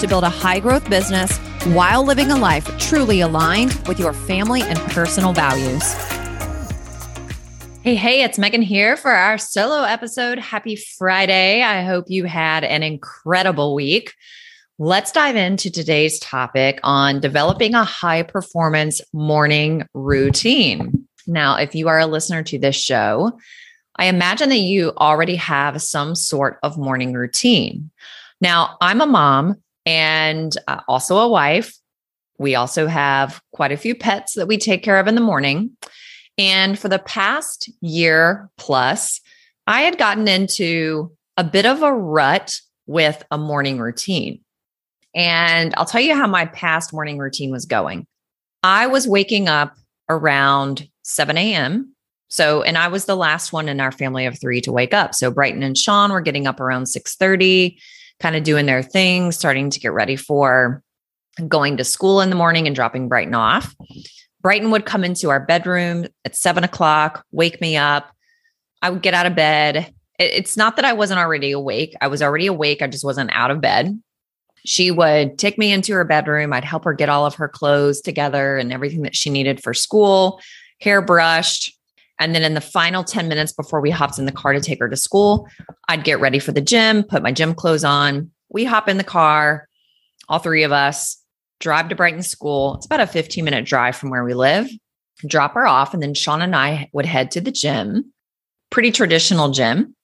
to build a high growth business while living a life truly aligned with your family and personal values. Hey, hey, it's Megan here for our solo episode. Happy Friday. I hope you had an incredible week. Let's dive into today's topic on developing a high performance morning routine. Now, if you are a listener to this show, I imagine that you already have some sort of morning routine. Now, I'm a mom and uh, also a wife. We also have quite a few pets that we take care of in the morning. And for the past year plus, I had gotten into a bit of a rut with a morning routine. And I'll tell you how my past morning routine was going. I was waking up around 7 a.m. So, and I was the last one in our family of three to wake up. So Brighton and Sean were getting up around 6 30 kind of doing their thing, starting to get ready for going to school in the morning and dropping Brighton off. Brighton would come into our bedroom at seven o'clock, wake me up. I would get out of bed. It's not that I wasn't already awake. I was already awake. I just wasn't out of bed. She would take me into her bedroom. I'd help her get all of her clothes together and everything that she needed for school, hair brushed, and then in the final 10 minutes before we hopped in the car to take her to school, I'd get ready for the gym, put my gym clothes on. We hop in the car, all three of us, drive to Brighton School. It's about a 15 minute drive from where we live, drop her off. And then Sean and I would head to the gym, pretty traditional gym.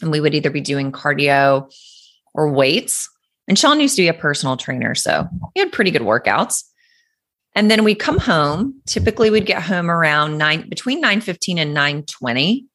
And we would either be doing cardio or weights. And Sean used to be a personal trainer. So he had pretty good workouts. And then we come home. Typically we'd get home around nine between 9:15 and 9:20.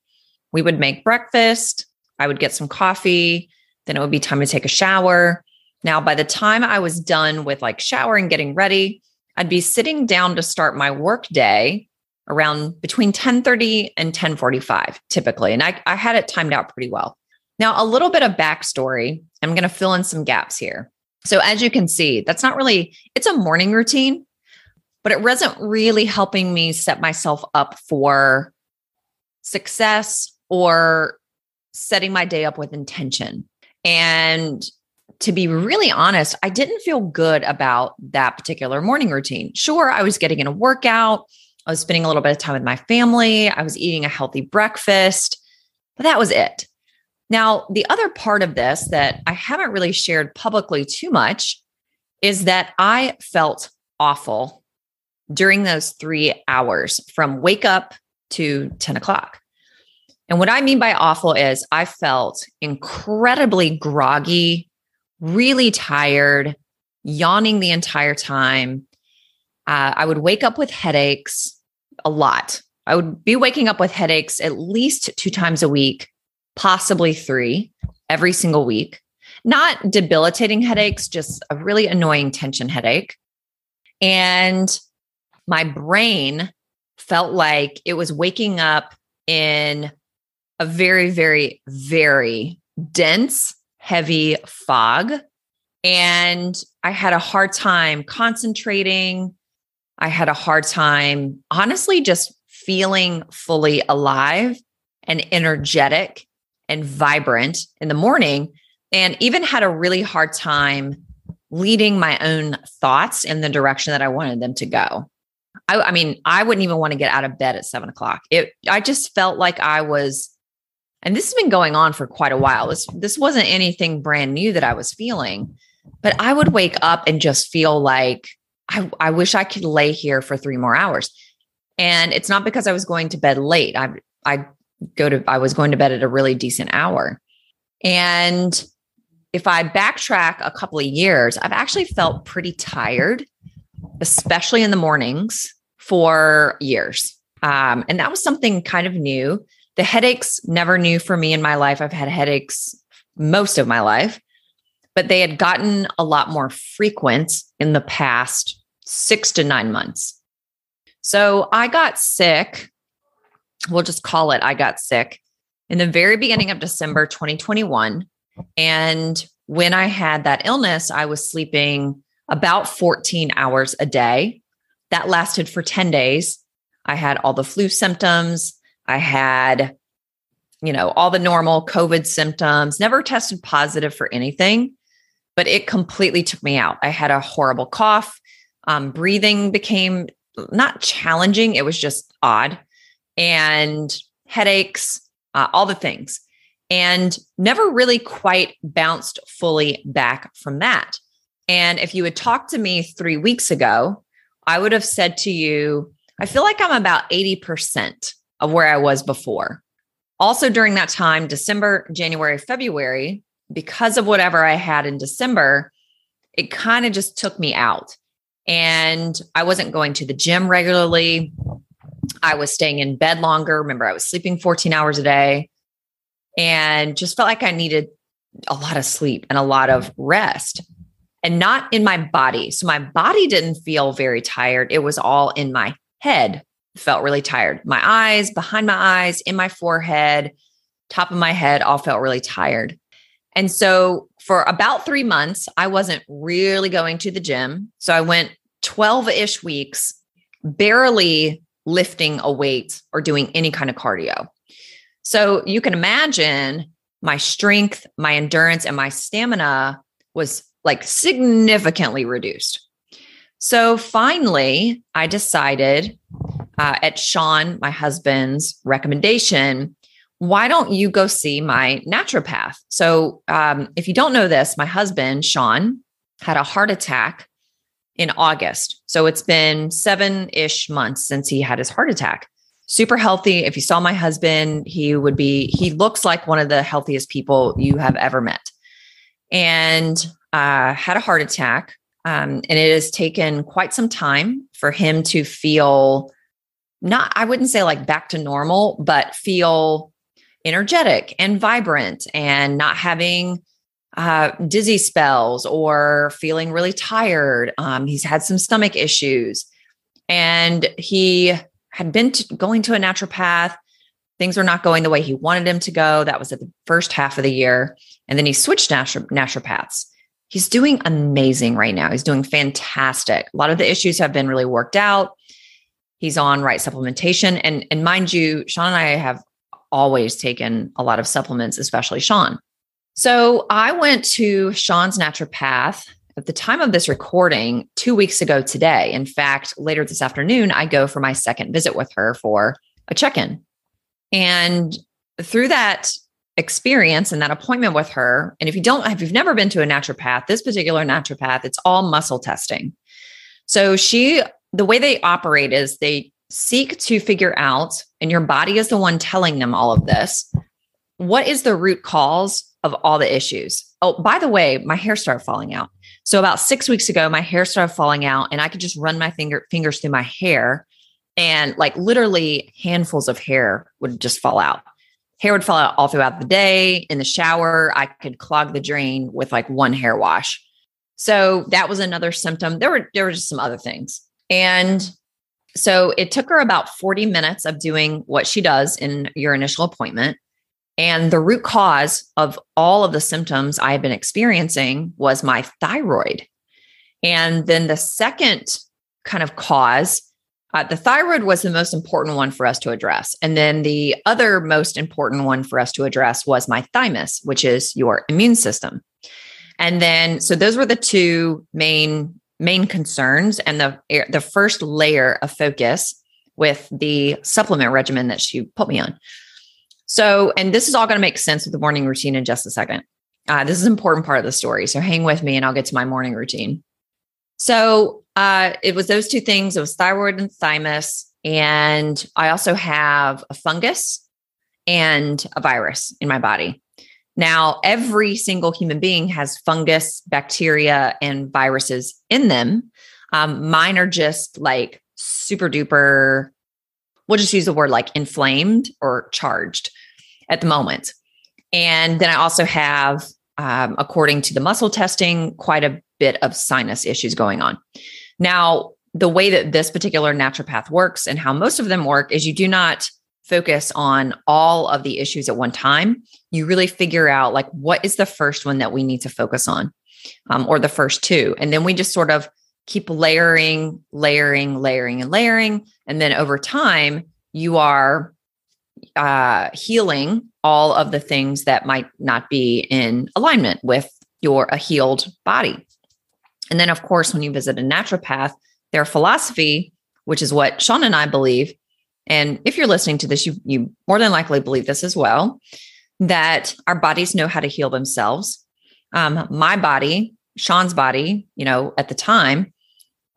We would make breakfast. I would get some coffee. Then it would be time to take a shower. Now, by the time I was done with like showering, getting ready, I'd be sitting down to start my work day around between 10:30 and 10:45 typically. And I, I had it timed out pretty well. Now, a little bit of backstory. I'm going to fill in some gaps here. So as you can see, that's not really, it's a morning routine, but it wasn't really helping me set myself up for success or setting my day up with intention. And to be really honest, I didn't feel good about that particular morning routine. Sure, I was getting in a workout, I was spending a little bit of time with my family, I was eating a healthy breakfast, but that was it. Now, the other part of this that I haven't really shared publicly too much is that I felt awful during those three hours from wake up to 10 o'clock. And what I mean by awful is I felt incredibly groggy, really tired, yawning the entire time. Uh, I would wake up with headaches a lot. I would be waking up with headaches at least two times a week, possibly three every single week. Not debilitating headaches, just a really annoying tension headache. And my brain felt like it was waking up in a very, very, very dense, heavy fog. And I had a hard time concentrating. I had a hard time, honestly, just feeling fully alive and energetic and vibrant in the morning. And even had a really hard time leading my own thoughts in the direction that I wanted them to go. I, I mean, I wouldn't even want to get out of bed at seven o'clock. It, I just felt like I was, and this has been going on for quite a while. This, this wasn't anything brand new that I was feeling, but I would wake up and just feel like I, I wish I could lay here for three more hours. And it's not because I was going to bed late. I, I go to, I was going to bed at a really decent hour. And if I backtrack a couple of years, I've actually felt pretty tired especially in the mornings for years. Um, and that was something kind of new. The headaches never new for me in my life. I've had headaches most of my life, but they had gotten a lot more frequent in the past six to nine months. So I got sick. We'll just call it I got sick in the very beginning of December 2021. And when I had that illness, I was sleeping about 14 hours a day. That lasted for 10 days. I had all the flu symptoms. I had, you know, all the normal COVID symptoms, never tested positive for anything, but it completely took me out. I had a horrible cough. Um, breathing became not challenging, it was just odd. And headaches, uh, all the things. And never really quite bounced fully back from that. And if you had talked to me three weeks ago, I would have said to you, I feel like I'm about 80% of where I was before. Also, during that time, December, January, February, because of whatever I had in December, it kind of just took me out. And I wasn't going to the gym regularly. I was staying in bed longer. Remember, I was sleeping 14 hours a day and just felt like I needed a lot of sleep and a lot of rest and not in my body. So my body didn't feel very tired. It was all in my head, felt really tired. My eyes, behind my eyes, in my forehead, top of my head, all felt really tired. And so for about three months, I wasn't really going to the gym. So I went 12 ish weeks, barely lifting a weight or doing any kind of cardio. So you can imagine my strength, my endurance, and my stamina was like significantly reduced. So finally, I decided uh, at Sean, my husband's recommendation, why don't you go see my naturopath? So, um, if you don't know this, my husband, Sean, had a heart attack in August. So, it's been seven ish months since he had his heart attack. Super healthy. If you saw my husband, he would be, he looks like one of the healthiest people you have ever met. And uh, had a heart attack. Um, and it has taken quite some time for him to feel not, I wouldn't say like back to normal, but feel energetic and vibrant and not having uh, dizzy spells or feeling really tired. Um, he's had some stomach issues and he had been to, going to a naturopath. Things were not going the way he wanted them to go. That was at the first half of the year. And then he switched naturopaths he's doing amazing right now. He's doing fantastic. A lot of the issues have been really worked out. He's on right supplementation. And, and mind you, Sean and I have always taken a lot of supplements, especially Sean. So I went to Sean's naturopath at the time of this recording two weeks ago today. In fact, later this afternoon, I go for my second visit with her for a check in. And through that experience and that appointment with her. And if you don't, if you've never been to a naturopath, this particular naturopath, it's all muscle testing. So she, the way they operate is they seek to figure out, and your body is the one telling them all of this. What is the root cause of all the issues? Oh, by the way, my hair started falling out. So about six weeks ago, my hair started falling out, and I could just run my finger fingers through my hair, and like literally handfuls of hair would just fall out hair would fall out all throughout the day. In the shower, I could clog the drain with like one hair wash. So that was another symptom. There were there were just some other things. And so it took her about 40 minutes of doing what she does in your initial appointment. And the root cause of all of the symptoms I had been experiencing was my thyroid. And then the second kind of cause uh, the thyroid was the most important one for us to address. And then the other most important one for us to address was my thymus, which is your immune system. And then, so those were the two main main concerns and the the first layer of focus with the supplement regimen that she put me on. So, and this is all going to make sense with the morning routine in just a second. Uh, this is an important part of the story. So hang with me and I'll get to my morning routine. So uh, it was those two things. It was thyroid and thymus. And I also have a fungus and a virus in my body. Now, every single human being has fungus, bacteria, and viruses in them. Um, mine are just like super duper, we'll just use the word like inflamed or charged at the moment. And then I also have um, according to the muscle testing, quite a bit of sinus issues going on. Now, the way that this particular naturopath works and how most of them work is you do not focus on all of the issues at one time. You really figure out like what is the first one that we need to focus on, um, or the first two, and then we just sort of keep layering, layering, layering, and layering, and then over time you are uh, healing all of the things that might not be in alignment with your a healed body. And then, of course, when you visit a naturopath, their philosophy, which is what Sean and I believe, and if you're listening to this, you you more than likely believe this as well, that our bodies know how to heal themselves. Um, my body, Sean's body, you know, at the time,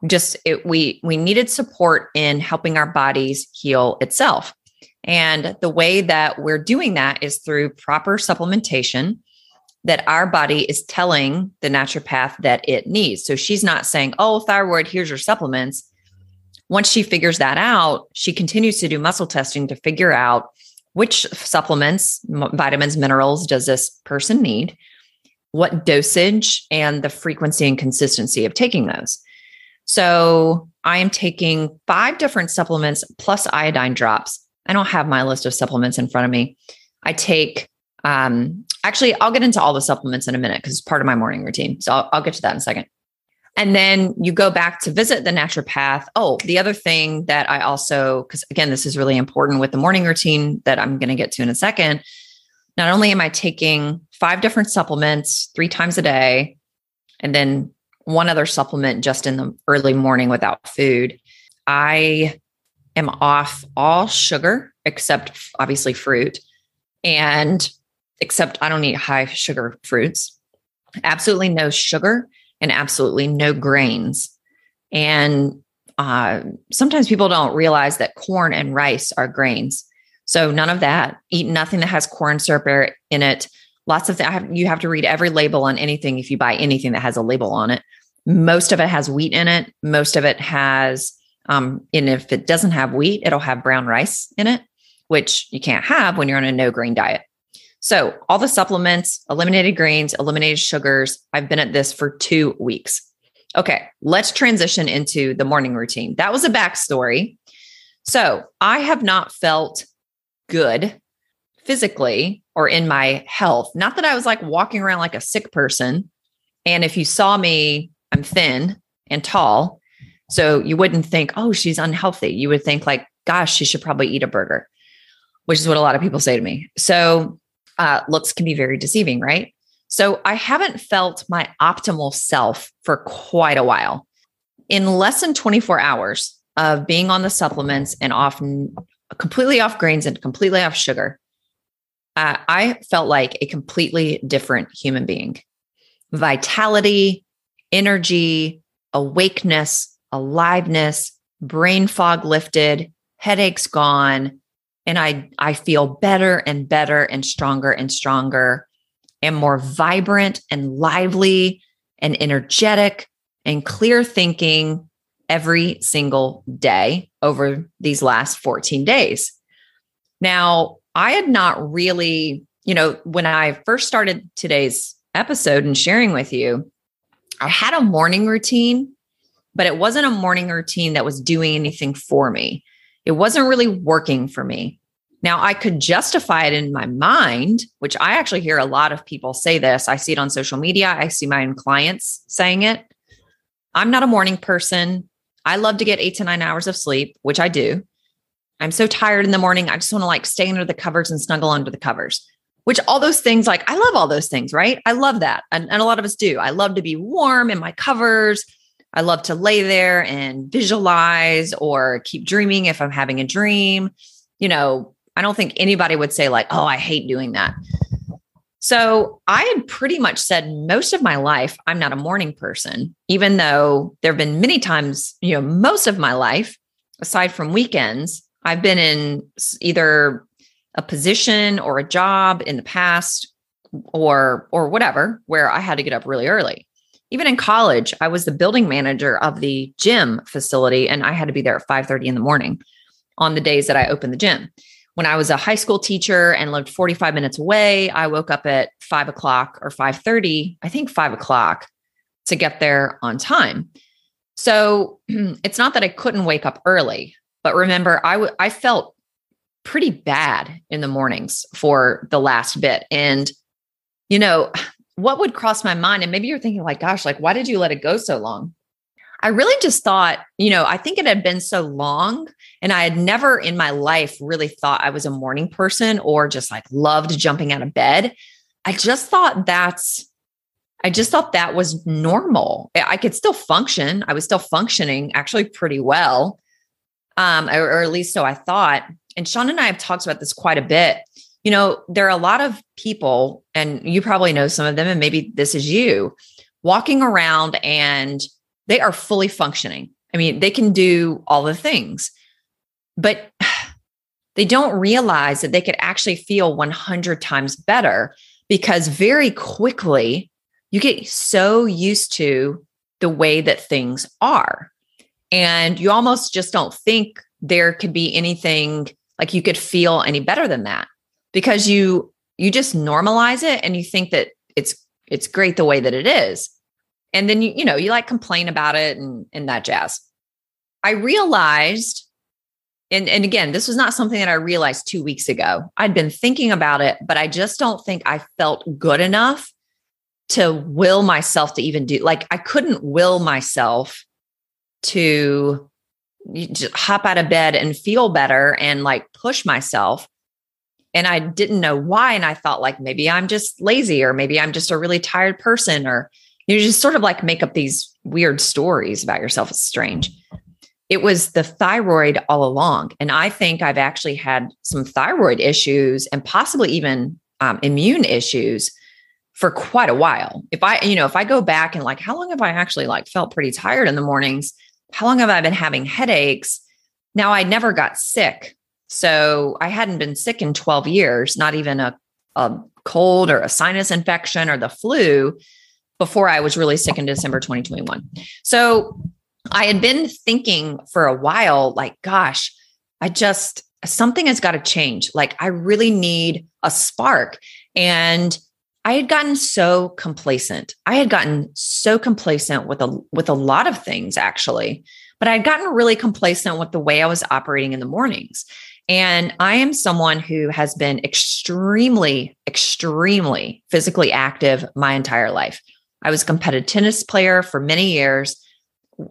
just it, we we needed support in helping our bodies heal itself. And the way that we're doing that is through proper supplementation that our body is telling the naturopath that it needs. So she's not saying, oh, thyroid, here's your supplements. Once she figures that out, she continues to do muscle testing to figure out which supplements, vitamins, minerals does this person need, what dosage, and the frequency and consistency of taking those. So I am taking five different supplements plus iodine drops I don't have my list of supplements in front of me. I take, um, actually, I'll get into all the supplements in a minute because it's part of my morning routine. So I'll, I'll get to that in a second. And then you go back to visit the naturopath. Oh, the other thing that I also, because again, this is really important with the morning routine that I'm going to get to in a second. Not only am I taking five different supplements three times a day, and then one other supplement just in the early morning without food, I am off all sugar except obviously fruit and except I don't eat high sugar fruits. Absolutely no sugar and absolutely no grains. And uh, sometimes people don't realize that corn and rice are grains. So none of that. Eat nothing that has corn syrup in it. Lots of that. You have to read every label on anything if you buy anything that has a label on it. Most of it has wheat in it. Most of it has um, and if it doesn't have wheat, it'll have brown rice in it, which you can't have when you're on a no grain diet. So, all the supplements, eliminated grains, eliminated sugars. I've been at this for two weeks. Okay, let's transition into the morning routine. That was a backstory. So, I have not felt good physically or in my health. Not that I was like walking around like a sick person. And if you saw me, I'm thin and tall. So you wouldn't think, oh, she's unhealthy. You would think, like, gosh, she should probably eat a burger, which is what a lot of people say to me. So uh, looks can be very deceiving, right? So I haven't felt my optimal self for quite a while. In less than 24 hours of being on the supplements and off completely off grains and completely off sugar, uh, I felt like a completely different human being. Vitality, energy, awakeness, aliveness, brain fog lifted, headaches gone, and I I feel better and better and stronger and stronger and more vibrant and lively and energetic and clear thinking every single day over these last 14 days. Now, I had not really, you know, when I first started today's episode and sharing with you, I had a morning routine but it wasn't a morning routine that was doing anything for me. It wasn't really working for me. Now, I could justify it in my mind, which I actually hear a lot of people say this. I see it on social media, I see my own clients saying it. I'm not a morning person. I love to get eight to nine hours of sleep, which I do. I'm so tired in the morning. I just want to like stay under the covers and snuggle under the covers, which all those things, like I love all those things, right? I love that. And, and a lot of us do. I love to be warm in my covers. I love to lay there and visualize or keep dreaming if I'm having a dream. You know, I don't think anybody would say, like, oh, I hate doing that. So I had pretty much said most of my life, I'm not a morning person, even though there have been many times, you know, most of my life, aside from weekends, I've been in either a position or a job in the past or or whatever where I had to get up really early even in college, I was the building manager of the gym facility and I had to be there at 5 30 in the morning on the days that I opened the gym, when I was a high school teacher and lived 45 minutes away, I woke up at five o'clock or 5:30, I think five o'clock to get there on time. So it's not that I couldn't wake up early, but remember, I, w- I felt pretty bad in the mornings for the last bit. And, you know, what would cross my mind? And maybe you're thinking, like, gosh, like, why did you let it go so long? I really just thought, you know, I think it had been so long and I had never in my life really thought I was a morning person or just like loved jumping out of bed. I just thought that's, I just thought that was normal. I could still function. I was still functioning actually pretty well. Um, or, or at least so I thought. And Sean and I have talked about this quite a bit. You know, there are a lot of people, and you probably know some of them, and maybe this is you walking around and they are fully functioning. I mean, they can do all the things, but they don't realize that they could actually feel 100 times better because very quickly you get so used to the way that things are. And you almost just don't think there could be anything like you could feel any better than that because you you just normalize it and you think that it's it's great the way that it is. And then you you know you like complain about it and and that jazz. I realized and and again this was not something that i realized 2 weeks ago. I'd been thinking about it but i just don't think i felt good enough to will myself to even do like i couldn't will myself to just hop out of bed and feel better and like push myself and I didn't know why. And I thought, like, maybe I'm just lazy, or maybe I'm just a really tired person, or you just sort of like make up these weird stories about yourself. It's strange. It was the thyroid all along. And I think I've actually had some thyroid issues and possibly even um, immune issues for quite a while. If I, you know, if I go back and like, how long have I actually like felt pretty tired in the mornings? How long have I been having headaches? Now I never got sick. So I hadn't been sick in 12 years, not even a, a cold or a sinus infection or the flu before I was really sick in December 2021. So I had been thinking for a while, like, gosh, I just, something has got to change. Like, I really need a spark. And I had gotten so complacent. I had gotten so complacent with a with a lot of things actually, but I had gotten really complacent with the way I was operating in the mornings. And I am someone who has been extremely, extremely physically active my entire life. I was a competitive tennis player for many years.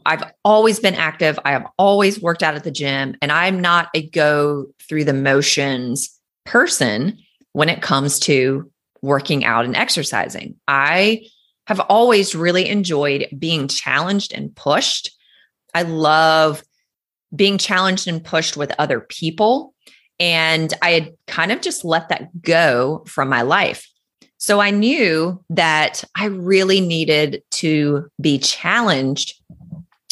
I've always been active. I have always worked out at the gym, and I'm not a go through the motions person when it comes to working out and exercising. I have always really enjoyed being challenged and pushed. I love being challenged and pushed with other people. And I had kind of just let that go from my life. So I knew that I really needed to be challenged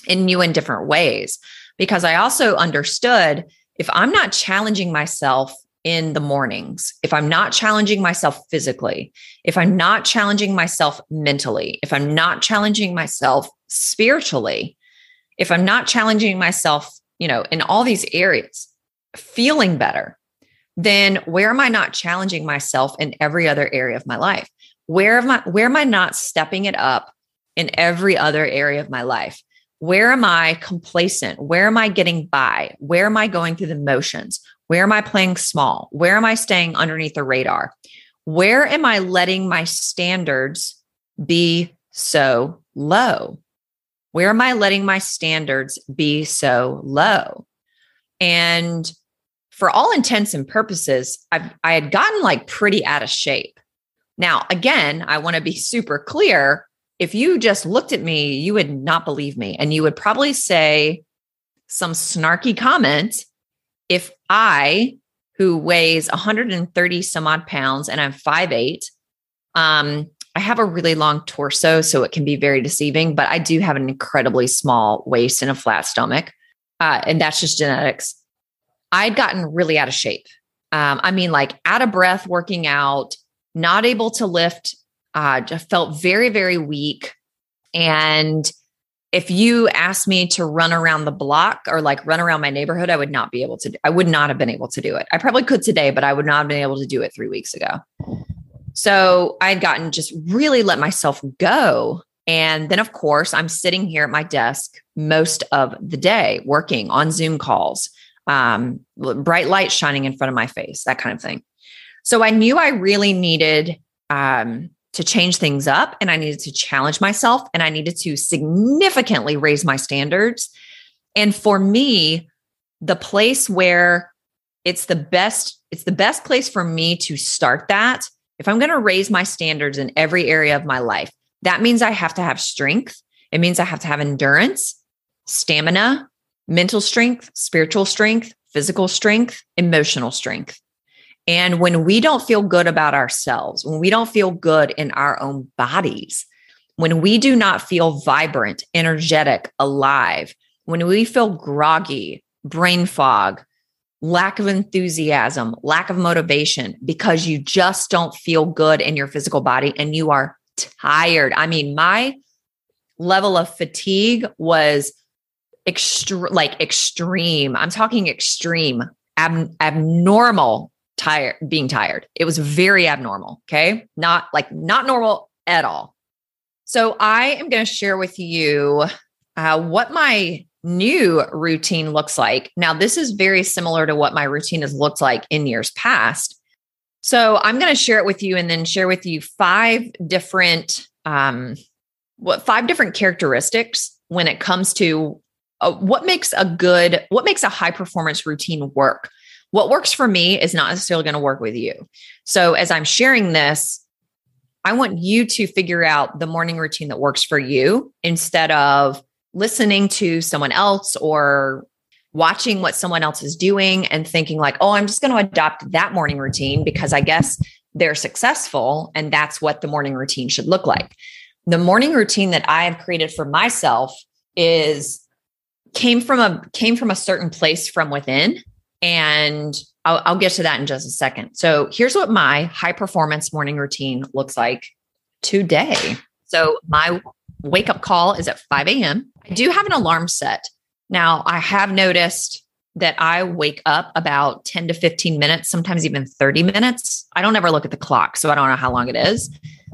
in new and different ways because I also understood if I'm not challenging myself in the mornings, if I'm not challenging myself physically, if I'm not challenging myself mentally, if I'm not challenging myself spiritually, if I'm not challenging myself, you know, in all these areas, feeling better, then where am I not challenging myself in every other area of my life? Where am I where am I not stepping it up in every other area of my life? Where am I complacent? Where am I getting by? Where am I going through the motions? Where am I playing small? Where am I staying underneath the radar? Where am I letting my standards be so low? Where am I letting my standards be so low? And for all intents and purposes, I've, I had gotten like pretty out of shape. Now, again, I want to be super clear. If you just looked at me, you would not believe me. And you would probably say some snarky comment if I, who weighs 130 some odd pounds and I'm 5'8, um, I have a really long torso, so it can be very deceiving, but I do have an incredibly small waist and a flat stomach. Uh, and that's just genetics. I'd gotten really out of shape. Um, I mean, like out of breath working out, not able to lift, uh, just felt very, very weak. And if you asked me to run around the block or like run around my neighborhood, I would not be able to. I would not have been able to do it. I probably could today, but I would not have been able to do it three weeks ago. So I had gotten just really let myself go. And then, of course, I'm sitting here at my desk most of the day working on Zoom calls, um, bright light shining in front of my face, that kind of thing. So I knew I really needed um, to change things up and I needed to challenge myself and I needed to significantly raise my standards. And for me, the place where it's the best, it's the best place for me to start that. If I'm going to raise my standards in every area of my life, that means I have to have strength. It means I have to have endurance, stamina, mental strength, spiritual strength, physical strength, emotional strength. And when we don't feel good about ourselves, when we don't feel good in our own bodies, when we do not feel vibrant, energetic, alive, when we feel groggy, brain fog, lack of enthusiasm, lack of motivation, because you just don't feel good in your physical body and you are tired. I mean, my level of fatigue was extreme, like extreme. I'm talking extreme, ab- abnormal tired being tired. It was very abnormal, okay? Not like not normal at all. So I am going to share with you uh, what my new routine looks like. Now, this is very similar to what my routine has looked like in years past. So I'm going to share it with you and then share with you five different um, what five different characteristics when it comes to uh, what makes a good what makes a high performance routine work what works for me is not necessarily going to work with you. So as I'm sharing this, I want you to figure out the morning routine that works for you instead of listening to someone else or watching what someone else is doing and thinking like, "Oh, I'm just going to adopt that morning routine because I guess they're successful and that's what the morning routine should look like." The morning routine that I have created for myself is came from a came from a certain place from within and I'll, I'll get to that in just a second. So here's what my high performance morning routine looks like today. So my wake up call is at 5 a.m. I do have an alarm set. Now, I have noticed that I wake up about 10 to 15 minutes, sometimes even 30 minutes. I don't ever look at the clock, so I don't know how long it is,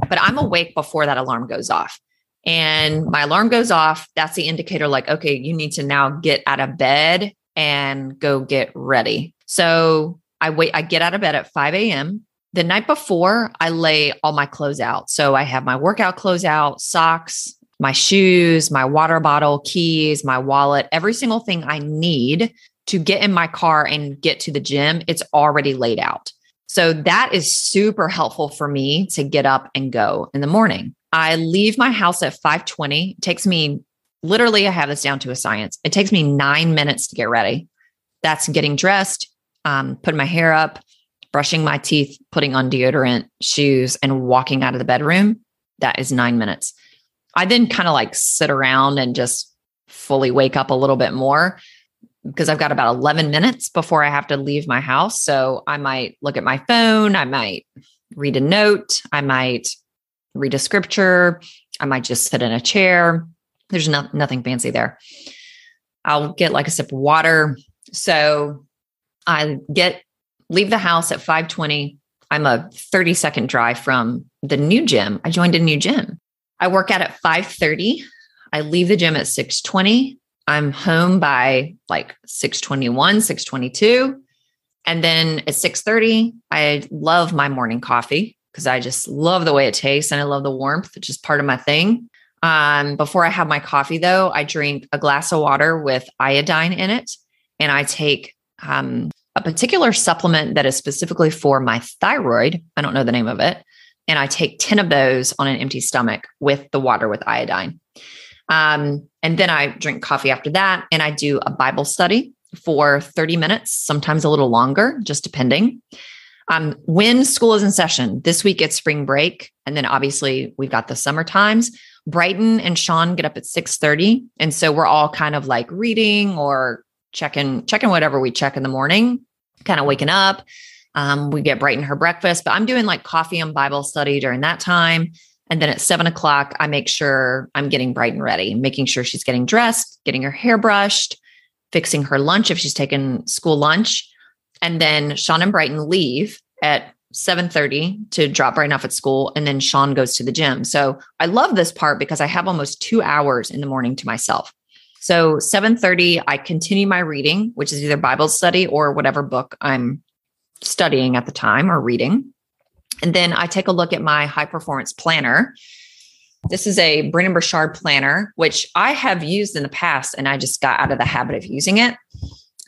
but I'm awake before that alarm goes off. And my alarm goes off. That's the indicator, like, okay, you need to now get out of bed and go get ready. So I wait, I get out of bed at 5 a.m. The night before, I lay all my clothes out. So I have my workout clothes out, socks, my shoes, my water bottle, keys, my wallet, every single thing I need to get in my car and get to the gym, it's already laid out. So that is super helpful for me to get up and go in the morning. I leave my house at 5:20. It takes me literally, I have this down to a science. It takes me nine minutes to get ready. That's getting dressed, um, putting my hair up, brushing my teeth, putting on deodorant, shoes, and walking out of the bedroom. That is nine minutes. I then kind of like sit around and just fully wake up a little bit more because I've got about 11 minutes before I have to leave my house. So I might look at my phone, I might read a note, I might read a scripture, I might just sit in a chair, there's no, nothing fancy there. I'll get like a sip of water. So I get leave the house at 520. I'm a 30 second drive from the new gym. I joined a new gym. I work out at 5:30. I leave the gym at 6:20. I'm home by like 621, 622. And then at 6:30, I love my morning coffee because I just love the way it tastes and I love the warmth. It's just part of my thing. Um, before I have my coffee, though, I drink a glass of water with iodine in it, and I take um, a particular supplement that is specifically for my thyroid. I don't know the name of it. And I take 10 of those on an empty stomach with the water with iodine. Um, and then I drink coffee after that, and I do a Bible study for 30 minutes, sometimes a little longer, just depending. Um, when school is in session, this week it's spring break, and then obviously we've got the summer times. Brighton and Sean get up at 6:30. And so we're all kind of like reading or checking, checking whatever we check in the morning, kind of waking up. Um, we get Brighton her breakfast, but I'm doing like coffee and Bible study during that time. And then at seven o'clock, I make sure I'm getting Brighton ready, making sure she's getting dressed, getting her hair brushed, fixing her lunch if she's taken school lunch. And then Sean and Brighton leave at 7:30 to drop Brighton off at school. And then Sean goes to the gym. So I love this part because I have almost two hours in the morning to myself. So 7:30, I continue my reading, which is either Bible study or whatever book I'm studying at the time or reading. And then I take a look at my high performance planner. This is a Brendon Burchard planner, which I have used in the past and I just got out of the habit of using it.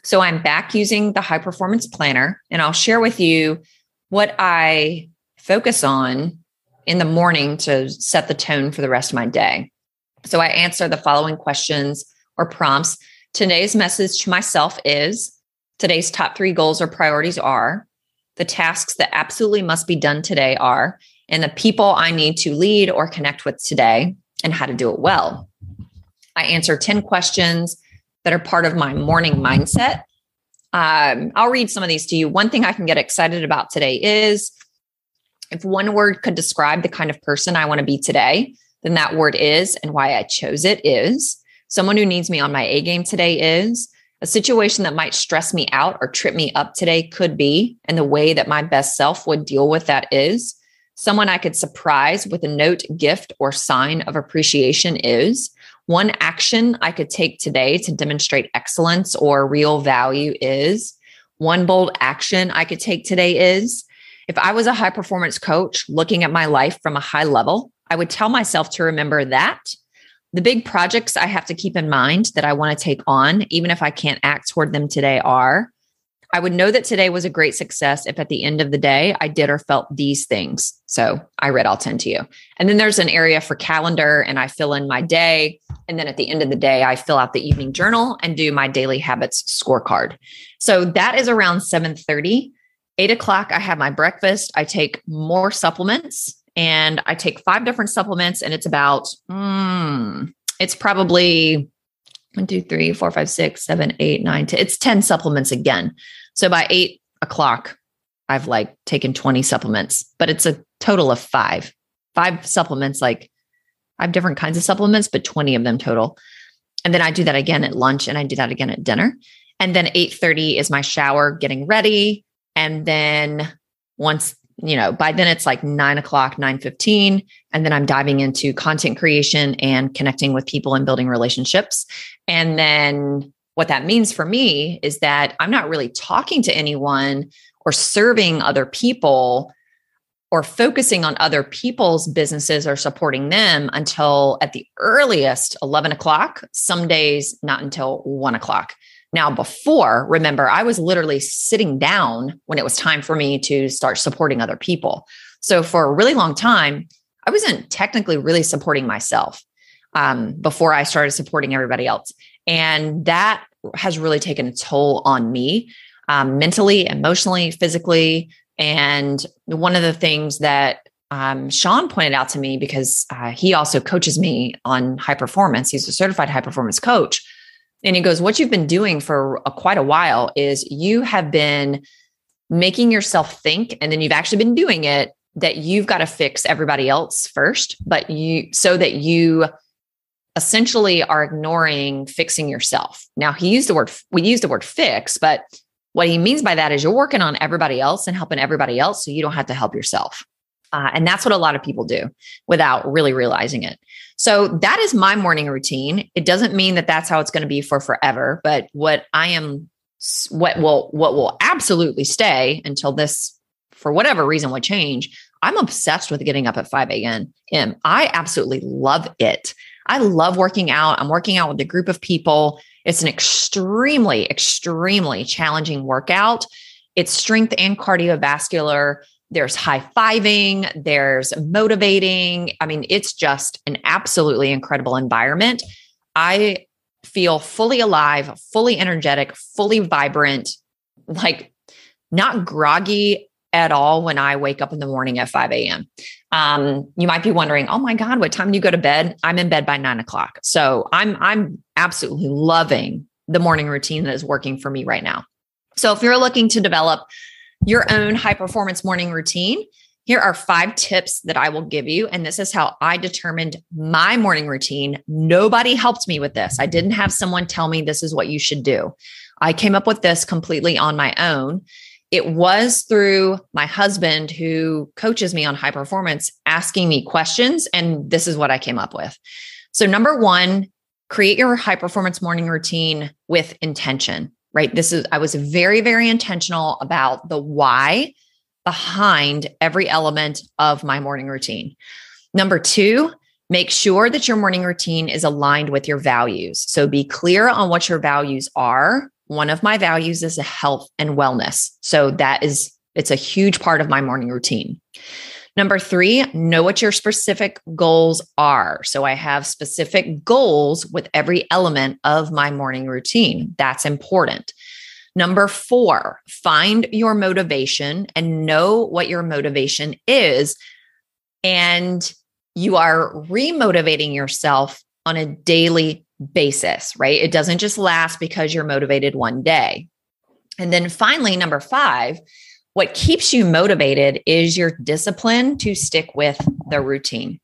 So I'm back using the high performance planner and I'll share with you what I focus on in the morning to set the tone for the rest of my day. So I answer the following questions or prompts. Today's message to myself is today's top three goals or priorities are the tasks that absolutely must be done today are, and the people I need to lead or connect with today, and how to do it well. I answer 10 questions that are part of my morning mindset. Um, I'll read some of these to you. One thing I can get excited about today is if one word could describe the kind of person I want to be today, then that word is, and why I chose it is someone who needs me on my A game today is a situation that might stress me out or trip me up today could be, and the way that my best self would deal with that is someone I could surprise with a note, gift, or sign of appreciation is one action I could take today to demonstrate excellence or real value is one bold action I could take today is if I was a high performance coach looking at my life from a high level, I would tell myself to remember that the big projects I have to keep in mind that I want to take on, even if I can't act toward them today, are I would know that today was a great success if at the end of the day I did or felt these things. So I read all 10 to you. And then there's an area for calendar and I fill in my day. And then at the end of the day, I fill out the evening journal and do my daily habits scorecard. So that is around 7:30. Eight o'clock, I have my breakfast. I take more supplements and I take five different supplements, and it's about, mm, it's probably one, two, three, four, five, six, seven, eight, nine, ten. It's 10 supplements again. So by eight o'clock, I've like taken 20 supplements, but it's a total of five, five supplements. Like I have different kinds of supplements, but 20 of them total. And then I do that again at lunch and I do that again at dinner. And then 8:30 is my shower, getting ready. And then once you know, by then it's like nine o'clock, 9 And then I'm diving into content creation and connecting with people and building relationships. And then what that means for me is that I'm not really talking to anyone or serving other people or focusing on other people's businesses or supporting them until at the earliest 11 o'clock, some days not until one o'clock. Now, before, remember, I was literally sitting down when it was time for me to start supporting other people. So for a really long time, I wasn't technically really supporting myself um, before I started supporting everybody else. And that has really taken a toll on me um, mentally, emotionally, physically. And one of the things that um, Sean pointed out to me because uh, he also coaches me on high performance, he's a certified high performance coach and he goes, What you've been doing for a, quite a while is you have been making yourself think, and then you've actually been doing it that you've got to fix everybody else first, but you so that you essentially are ignoring fixing yourself. Now, he used the word, we use the word fix, but what he means by that is you're working on everybody else and helping everybody else so you don't have to help yourself. Uh, and that's what a lot of people do without really realizing it. So that is my morning routine. It doesn't mean that that's how it's going to be for forever, but what I am, what will, what will absolutely stay until this, for whatever reason, would change. I'm obsessed with getting up at 5 a.m. I absolutely love it. I love working out. I'm working out with a group of people. It's an extremely, extremely challenging workout. It's strength and cardiovascular there's high fiving, there's motivating. I mean, it's just an absolutely incredible environment. I feel fully alive, fully energetic, fully vibrant, like not groggy at all when I wake up in the morning at 5 a.m. Um, you might be wondering, oh my God, what time do you go to bed? I'm in bed by nine o'clock. So I'm I'm absolutely loving the morning routine that is working for me right now. So if you're looking to develop your own high performance morning routine, Here are five tips that I will give you. And this is how I determined my morning routine. Nobody helped me with this. I didn't have someone tell me this is what you should do. I came up with this completely on my own. It was through my husband who coaches me on high performance asking me questions. And this is what I came up with. So, number one, create your high performance morning routine with intention, right? This is, I was very, very intentional about the why behind every element of my morning routine. Number two, make sure that your morning routine is aligned with your values. So be clear on what your values are. One of my values is health and wellness. So that is, it's a huge part of my morning routine. Number three, know what your specific goals are. So I have specific goals with every element of my morning routine. That's important. Number four, find your motivation and know what your motivation is. And you are remotivating yourself on a daily basis, right? It doesn't just last because you're motivated one day. And then finally, number five, what keeps you motivated is your discipline to stick with the routine.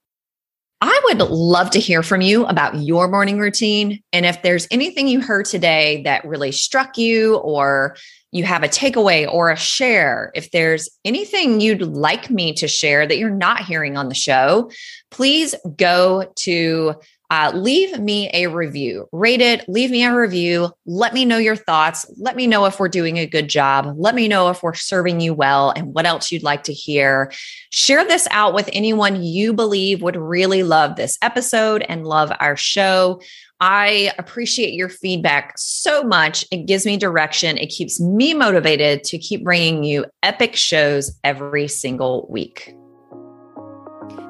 I would love to hear from you about your morning routine. And if there's anything you heard today that really struck you, or you have a takeaway or a share, if there's anything you'd like me to share that you're not hearing on the show, please go to uh, leave me a review. Rate it, leave me a review. Let me know your thoughts. Let me know if we're doing a good job. Let me know if we're serving you well and what else you'd like to hear. Share this out with anyone you believe would really love this episode and love our show. I appreciate your feedback so much. It gives me direction. It keeps me motivated to keep bringing you epic shows every single week.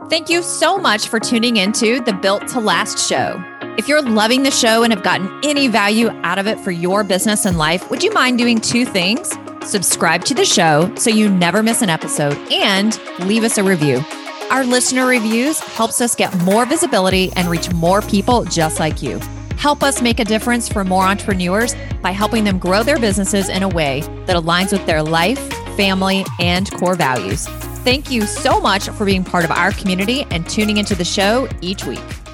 Thank you so much for tuning into the Built to Last show. If you're loving the show and have gotten any value out of it for your business and life, would you mind doing two things? Subscribe to the show so you never miss an episode and leave us a review. Our listener reviews helps us get more visibility and reach more people just like you. Help us make a difference for more entrepreneurs by helping them grow their businesses in a way that aligns with their life, family, and core values. Thank you so much for being part of our community and tuning into the show each week.